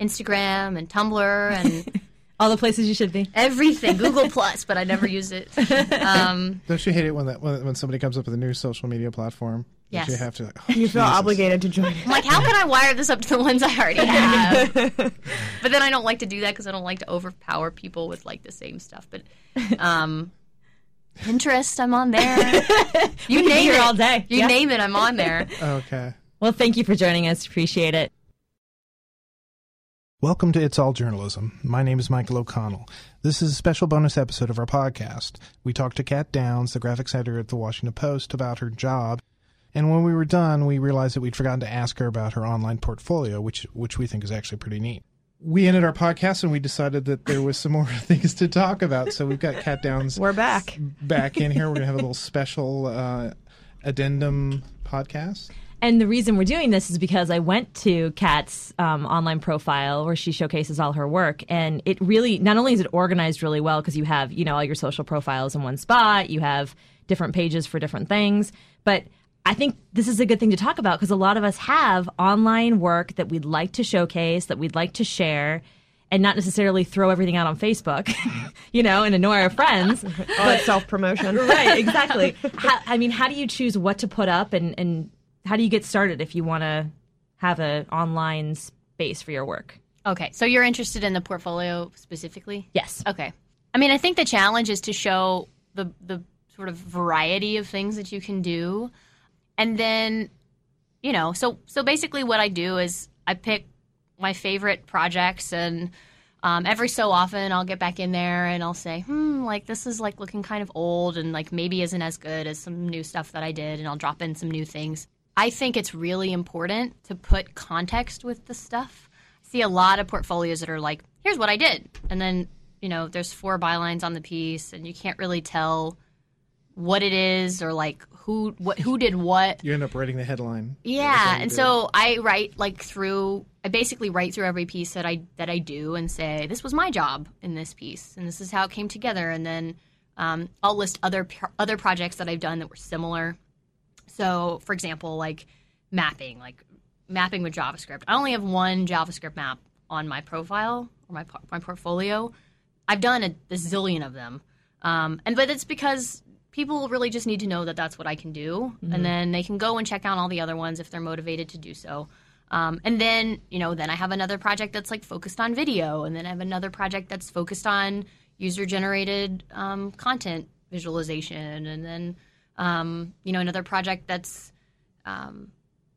Instagram and Tumblr and All the places you should be. everything. Google Plus, but I never use it. Um, Don't you hate it when that when, when somebody comes up with a new social media platform? That Yes. You have to. Like, oh, You feel Jesus. obligated to join it. I'm like, how can I wire this up to the ones I already have? but then I don't like to do that because I don't like to overpower people with like the same stuff. But um, Pinterest, I'm on there. You name it all day. You Yeah. name it, I'm on there. Okay. Well, thank you for joining us. Appreciate it. Welcome to It's All Journalism. My name is Michael O'Connell. This is a special bonus episode of our podcast. We talked to Kat Downs, the graphics editor at the Washington Post, about her job. And when we were done, we realized that we'd forgotten to ask her about her online portfolio, which which we think is actually pretty neat. We ended our podcast and we decided that there was some more things to talk about. So we've got Kat Downs We're back. back in here. We're going to have a little special uh, addendum podcast. And the reason we're doing this is because I went to Kat's um, online profile where she showcases all her work, and it really not only is it organized really well because you have you know all your social profiles in one spot, you have different pages for different things, but I think this is a good thing to talk about because a lot of us have online work that we'd like to showcase, that we'd like to share, and not necessarily throw everything out on Facebook, you know, and annoy our friends. All self promotion. right, exactly. how, I mean, how do you choose what to put up and, and how do you get started if you want to have an online space for your work? Okay, so you're interested in the portfolio specifically? Yes. Okay. I mean, I think the challenge is to show the the sort of variety of things that you can do, and then, you know, so so basically, what I do is I pick my favorite projects, and um, every so often I'll get back in there and I'll say, hmm, like this is like looking kind of old, and like maybe isn't as good as some new stuff that I did, and I'll drop in some new things. I think it's really important to put context with the stuff. I see a lot of portfolios that are like, here's what I did. And then, you know, there's four bylines on the piece and you can't really tell what it is or like who what who did what. You end up writing the headline. Yeah, and so I write like through I basically write through every piece that I that I do and say this was my job in this piece and this is how it came together and then um, I'll list other other projects that I've done that were similar. So, for example, like mapping, like mapping with JavaScript. I only have one JavaScript map on my profile or my my portfolio. I've done a, a zillion of them, um, and but it's because people really just need to know that that's what I can do, and then they can go and check out all the other ones if they're motivated to do so. Um, and then you know, then I have another project that's like focused on video, and then I have another project that's focused on user generated um, content visualization, and then um, you know another project that's um,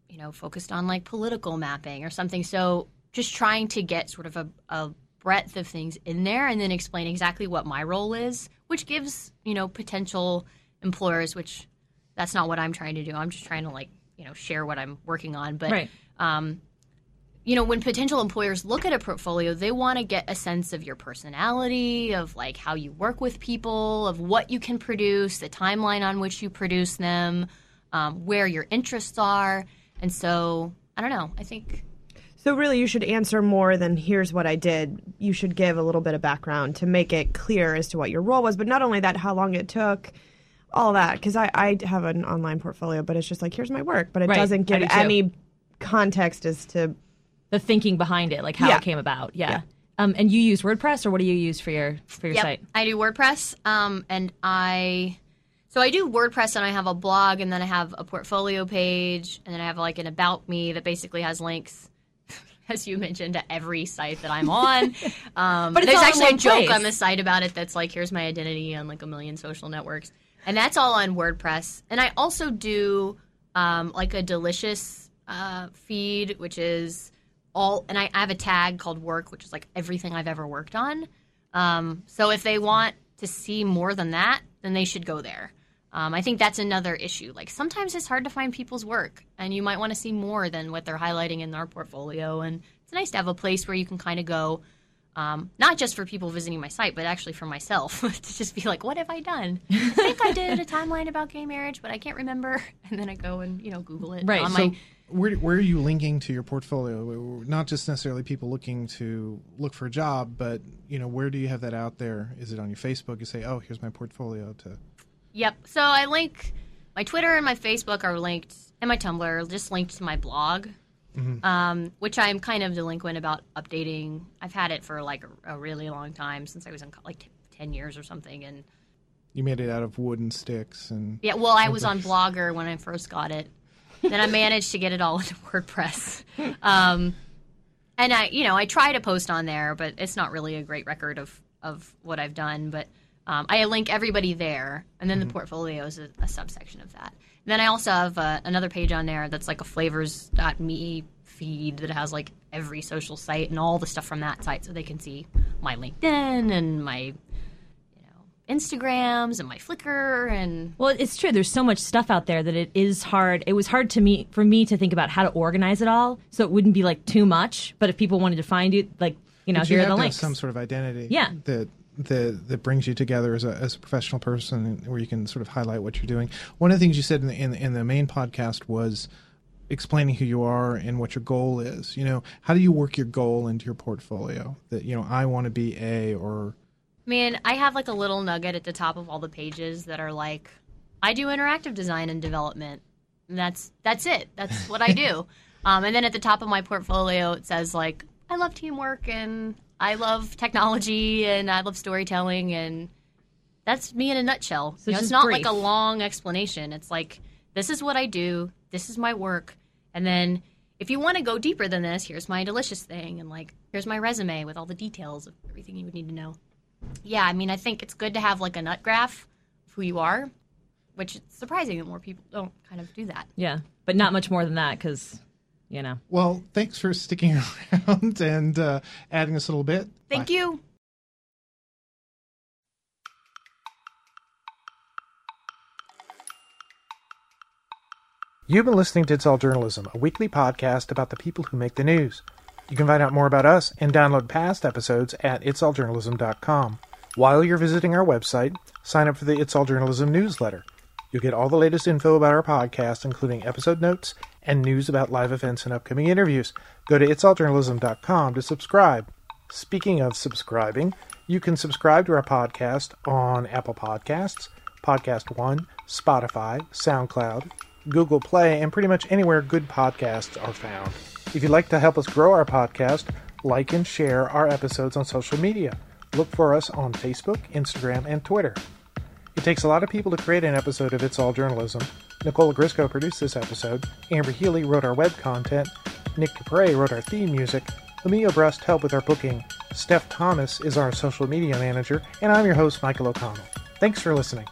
you know focused on like political mapping or something. So just trying to get sort of a, a breadth of things in there, and then explain exactly what my role is, which gives you know potential employers, which that's not what I'm trying to do. I'm just trying to like you know share what I'm working on, but Right. um, you know, when potential employers look at a portfolio, they want to get a sense of your personality, of like how you work with people, of what you can produce, the timeline on which you produce them, um, where your interests are. And so, I don't know. I think, So really, you should answer more than "Here's what I did." You should give a little bit of background to make it clear as to what your role was. But not only that, how long it took, all that. Because I, I have an online portfolio, but it's just like, "Here's my work," but it Right. doesn't I give do any context as to. The thinking behind it, like how Yeah. it came about. Yeah. Um, and you use WordPress, or what do you use for your for your yep, site? I do WordPress. Um, and I, so I do WordPress and I have a blog and then I have a portfolio page and then I have like an about me that basically has links. As you mentioned, to every site that I'm on. Um, But there's actually a joke place. on the site about it that's like, here's my identity on like a million social networks. And that's all on WordPress. And I also do um, like a delicious uh, feed, which is all, and I, I have a tag called work, which is like everything I've ever worked on. Um, so if they want to see more than that, then they should go there. Um, I think that's another issue. Like sometimes it's hard to find people's work, and you might want to see more than what they're highlighting in their portfolio. And it's nice to have a place where you can kind of go, um, not just for people visiting my site, but actually for myself to just be like, what have I done? I think I did a timeline about gay marriage, but I can't remember. And then I go and you know Google it Right, on so- my Where, where are you linking to your portfolio? Not just necessarily people looking to look for a job, but you know, where do you have that out there? Is it on your Facebook? You say, "Oh, here's my portfolio." To Yep. So I link my Twitter and my Facebook are linked, and my Tumblr just linked to my blog, um, which I'm kind of delinquent about updating. I've had it for like a, a really long time since I was in co- like t- ten years or something, and you made it out of wood and sticks, and yeah. Well, I was on Blogger when I first got it. then I managed to get it all into WordPress. Um, and I, you know, I try to post on there, but it's not really a great record of of what I've done. But Um, I link everybody there, and then the portfolio is a, a subsection of that. then I also have uh, another page on there that's like a flavors.me feed that has like every social site and all the stuff from that site, so they can see my LinkedIn and my you know Instagrams and my Flickr and Well, it's true. There's so much stuff out there that it is hard. It was hard to me for me to think about how to organize it all, so it wouldn't be like too much. But if people wanted to find you, like you know, But here you are the to have links. some sort of identity. Yeah. That that that brings you together as a as a professional person, where you can sort of highlight what you're doing. One of the things you said in the in, the- in the main podcast was explaining who you are and what your goal is. You know, how do you work your goal into your portfolio? That you know, I want to be a or I mean, I have like a little nugget at the top of all the pages that are like, I do interactive design and development. And that's that's it. That's what I do. um, and then at the top of my portfolio, it says like, I love teamwork and I love technology and I love storytelling and that's me in a nutshell. So You know, it's not brief. like a long explanation. It's like this is what I do. This is my work. And then if you want to go deeper than this, here's my delicious thing and like here's my resume with all the details of everything you would need to know. Yeah, I mean, I think it's good to have like a nut graph of who you are, which it's surprising that more people don't kind of do that. yeah, but not much more than that because you know. well, thanks for sticking around and uh, adding this a little bit. Thank Bye. you. You've been listening to It's All Journalism, a weekly podcast about the people who make the news. You can find out more about us and download past episodes at itsalljournalism.com. While you're visiting our website, sign up for the It's All Journalism newsletter. You'll get all the latest info about our podcast, including episode notes and news about live events and upcoming interviews. Go to itsalljournalism.com to subscribe. Speaking of subscribing, you can subscribe to our podcast on Apple Podcasts, Podcast One, Spotify, SoundCloud, Google Play, and pretty much anywhere good podcasts are found. If you'd like to help us grow our podcast, like and share our episodes on social media. Look for us on Facebook, Instagram, and Twitter. It takes a lot of people to create an episode of It's All Journalism. Nicola Grisco produced this episode. Amber Healy wrote our web content. Nick Capre wrote our theme music. Emilio Brust helped with our booking. Steph Thomas is our social media manager. And I'm your host, Michael O'Connell. Thanks for listening.